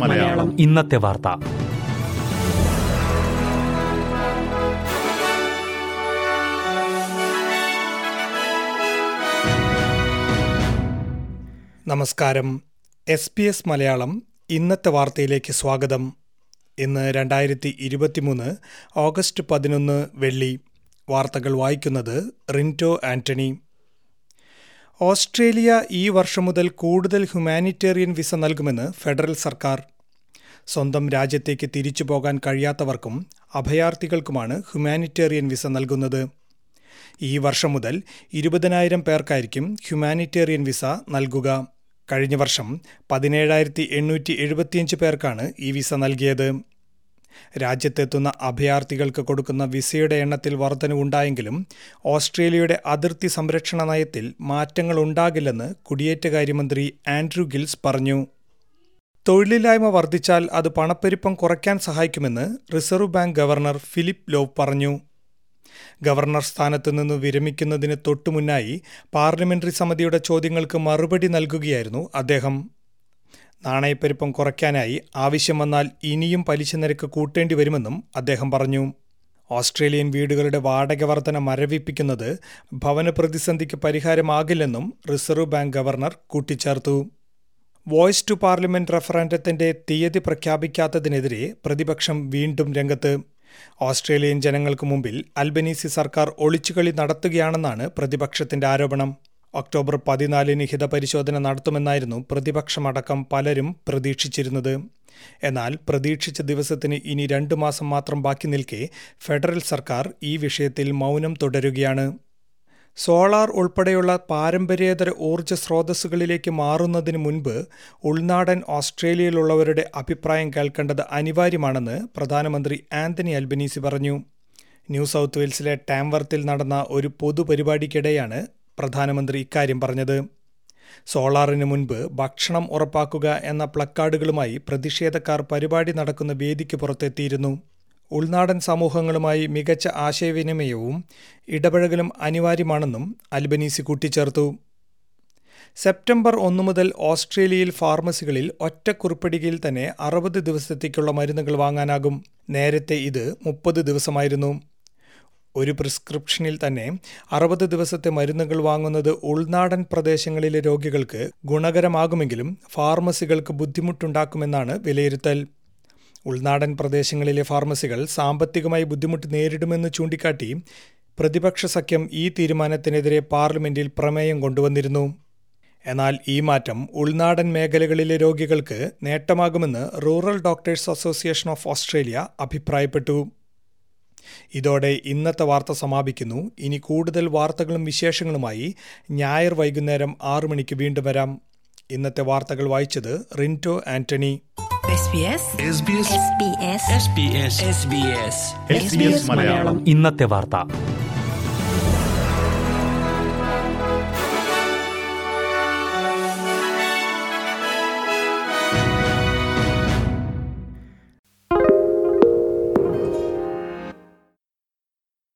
മലയാളം. ഇന്നത്തെ വാർത്ത. നമസ്കാരം. എസ് പി എസ് മലയാളം ഇന്നത്തെ വാർത്തയിലേക്ക് സ്വാഗതം. ഇന്ന് രണ്ടായിരത്തി ഇരുപത്തിമൂന്ന് ഓഗസ്റ്റ് പതിനൊന്ന് വെള്ളി. വാർത്തകൾ വായിക്കുന്നത് റിന്റോ ആന്റണി. ഓസ്ട്രേലിയ ഈ വർഷം മുതൽ കൂടുതൽ ഹ്യൂമാനിറ്റേറിയൻ വിസ നൽകുമെന്ന് ഫെഡറൽ സർക്കാർ. സ്വന്തം രാജ്യത്തേക്ക് തിരിച്ചു പോകാൻ കഴിയാത്തവർക്കും അഭയാർത്ഥികൾക്കുമാണ് ഹ്യൂമാനിറ്റേറിയൻ വിസ നൽകുന്നത്. ഈ വർഷം മുതൽ ഇരുപതിനായിരം പേർക്കായിരിക്കും ഹ്യൂമാനിറ്റേറിയൻ വിസ നൽകുക. കഴിഞ്ഞ വർഷം പതിനേഴായിരത്തി എണ്ണൂറ്റി എഴുപത്തിയഞ്ച് പേർക്കാണ് ഈ വിസ നൽകിയത്. രാജ്യത്തെത്തുന്ന അഭയാർത്ഥികൾക്ക് കൊടുക്കുന്ന വിസയുടെ എണ്ണത്തിൽ വർധനവുണ്ടായെങ്കിലും ഓസ്ട്രേലിയയുടെ അതിർത്തി സംരക്ഷണ നയത്തിൽ മാറ്റങ്ങൾ ഉണ്ടാകില്ലെന്ന് കുടിയേറ്റകാര്യമന്ത്രി ആൻഡ്രൂ ഗിൽസ് പറഞ്ഞു. തൊഴിലില്ലായ്മ വർദ്ധിച്ചാൽ അത് പണപ്പെരുപ്പം കുറയ്ക്കാൻ സഹായിക്കുമെന്ന് Reserve Bank governor Philip Lowe പറഞ്ഞു. ഗവർണർ സ്ഥാനത്ത് നിന്ന് വിരമിക്കുന്നതിന് തൊട്ടുമുന്നായി പാർലമെന്ററി സമിതിയുടെ ചോദ്യങ്ങൾക്ക് മറുപടി നൽകുകയായിരുന്നു അദ്ദേഹം. നാണയപ്പെരുപ്പം കുറയ്ക്കാനായി ആവശ്യം വന്നാൽ ഇനിയും പലിശ നിരക്ക് കൂട്ടേണ്ടി വരുമെന്നും അദ്ദേഹം പറഞ്ഞു. ഓസ്ട്രേലിയൻ വീടുകളുടെ വാടക വർധന മരവിപ്പിക്കുന്നത് ഭവന പ്രതിസന്ധിക്ക് പരിഹാരമാകില്ലെന്നും റിസർവ് ബാങ്ക് ഗവർണർ കൂട്ടിച്ചേർത്തു. വോയ്സ് ടു പാർലമെന്റ് റഫറൻഡത്തിന്റെ തീയതി പ്രഖ്യാപിക്കാത്തതിനെതിരെ പ്രതിപക്ഷം വീണ്ടും രംഗത്ത്. ഓസ്ട്രേലിയൻ ജനങ്ങൾക്ക് മുമ്പിൽ അൽബനീസി സർക്കാർ ഒളിച്ചുകളി നടത്തുകയാണെന്നാണ് പ്രതിപക്ഷത്തിന്റെ ആരോപണം. ഒക്ടോബർ പതിനാലിന് ഹിതപരിശോധന നടത്തുമെന്നായിരുന്നു പ്രതിപക്ഷമടക്കം പലരും പ്രതീക്ഷിച്ചിരുന്നത്. എന്നാൽ പ്രതീക്ഷിച്ച ദിവസത്തിന് ഇനി രണ്ടു മാസം മാത്രം ബാക്കി നിൽക്കെ ഫെഡറൽ സർക്കാർ ഈ വിഷയത്തിൽ മൗനം തുടരുകയാണ്. സോളാർ ഉൾപ്പെടെയുള്ള പാരമ്പര്യേതര ഊർജ സ്രോതസ്സുകളിലേക്ക് മാറുന്നതിന് മുൻപ് ഉൾനാടൻ ഓസ്ട്രേലിയയിലുള്ളവരുടെ അഭിപ്രായം കേൾക്കേണ്ടത് അനിവാര്യമാണെന്ന് പ്രധാനമന്ത്രി ആന്റണി അൽബനീസി പറഞ്ഞു. ന്യൂ സൗത്ത് വെയിൽസിലെ ടാംവർത്തിൽ നടന്ന ഒരു പൊതുപരിപാടിക്കിടെയാണ് പ്രധാനമന്ത്രി ഇക്കാര്യം പറഞ്ഞത്. സോളാറിന് മുൻപ് ഭക്ഷണം ഉറപ്പാക്കുക എന്ന പ്ലക്കാർഡുകളുമായി പ്രതിഷേധക്കാർ പരിപാടി നടക്കുന്ന വേദിക്ക് പുറത്തെത്തിയിരുന്നു. ഉൾനാടൻ സമൂഹങ്ങളുമായി മികച്ച ആശയവിനിമയവും ഇടപഴകലും അനിവാര്യമാണെന്നും അൽബനീസി കൂട്ടിച്ചേർത്തു. സെപ്റ്റംബർ ഒന്നു മുതൽ ഓസ്ട്രേലിയയിൽ ഫാർമസികളിൽ ഒറ്റക്കുറിപ്പടികയിൽ തന്നെ അറുപത് ദിവസത്തേക്കുള്ള മരുന്നുകൾ വാങ്ങാനാകും. നേരത്തെ ഇത് മുപ്പത് ദിവസമായിരുന്നു. ഒരു പ്രിസ്ക്രിപ്ഷനിൽ തന്നെ അറുപത് ദിവസത്തെ മരുന്നുകൾ വാങ്ങുന്നത് ഉൾനാടൻ പ്രദേശങ്ങളിലെ രോഗികൾക്ക് ഗുണകരമാകുമെങ്കിലും ഫാർമസികൾക്ക് ബുദ്ധിമുട്ടുണ്ടാക്കുമെന്നാണ് വിലയിരുത്തൽ. ഉൾനാടൻ പ്രദേശങ്ങളിലെ ഫാർമസികൾ സാമ്പത്തികമായി ബുദ്ധിമുട്ട് നേരിടുമെന്ന് ചൂണ്ടിക്കാട്ടി പ്രതിപക്ഷ സഖ്യം ഈ തീരുമാനത്തിനെതിരെ പാർലമെന്റിൽ പ്രമേയം കൊണ്ടുവന്നിരുന്നു. എന്നാൽ ഈ മാറ്റം ഉൾനാടൻ മേഖലകളിലെ രോഗികൾക്ക് നേട്ടമാകുമെന്ന് Rural Doctors Association of Australia അഭിപ്രായപ്പെട്ടു. ഇതോടെ ഇന്നത്തെ വാർത്ത സമാപിക്കുന്നു. ഇനി കൂടുതൽ വാർത്തകളും വിശേഷങ്ങളുമായി ഞായർ വൈകുന്നേരം ആറു മണിക്ക് വീണ്ടും വരാം. ഇന്നത്തെ വാർത്തകൾ വായിച്ചത് റിന്റോ ആന്റണി. മലയാളം. ഇന്നത്തെ വാർത്ത.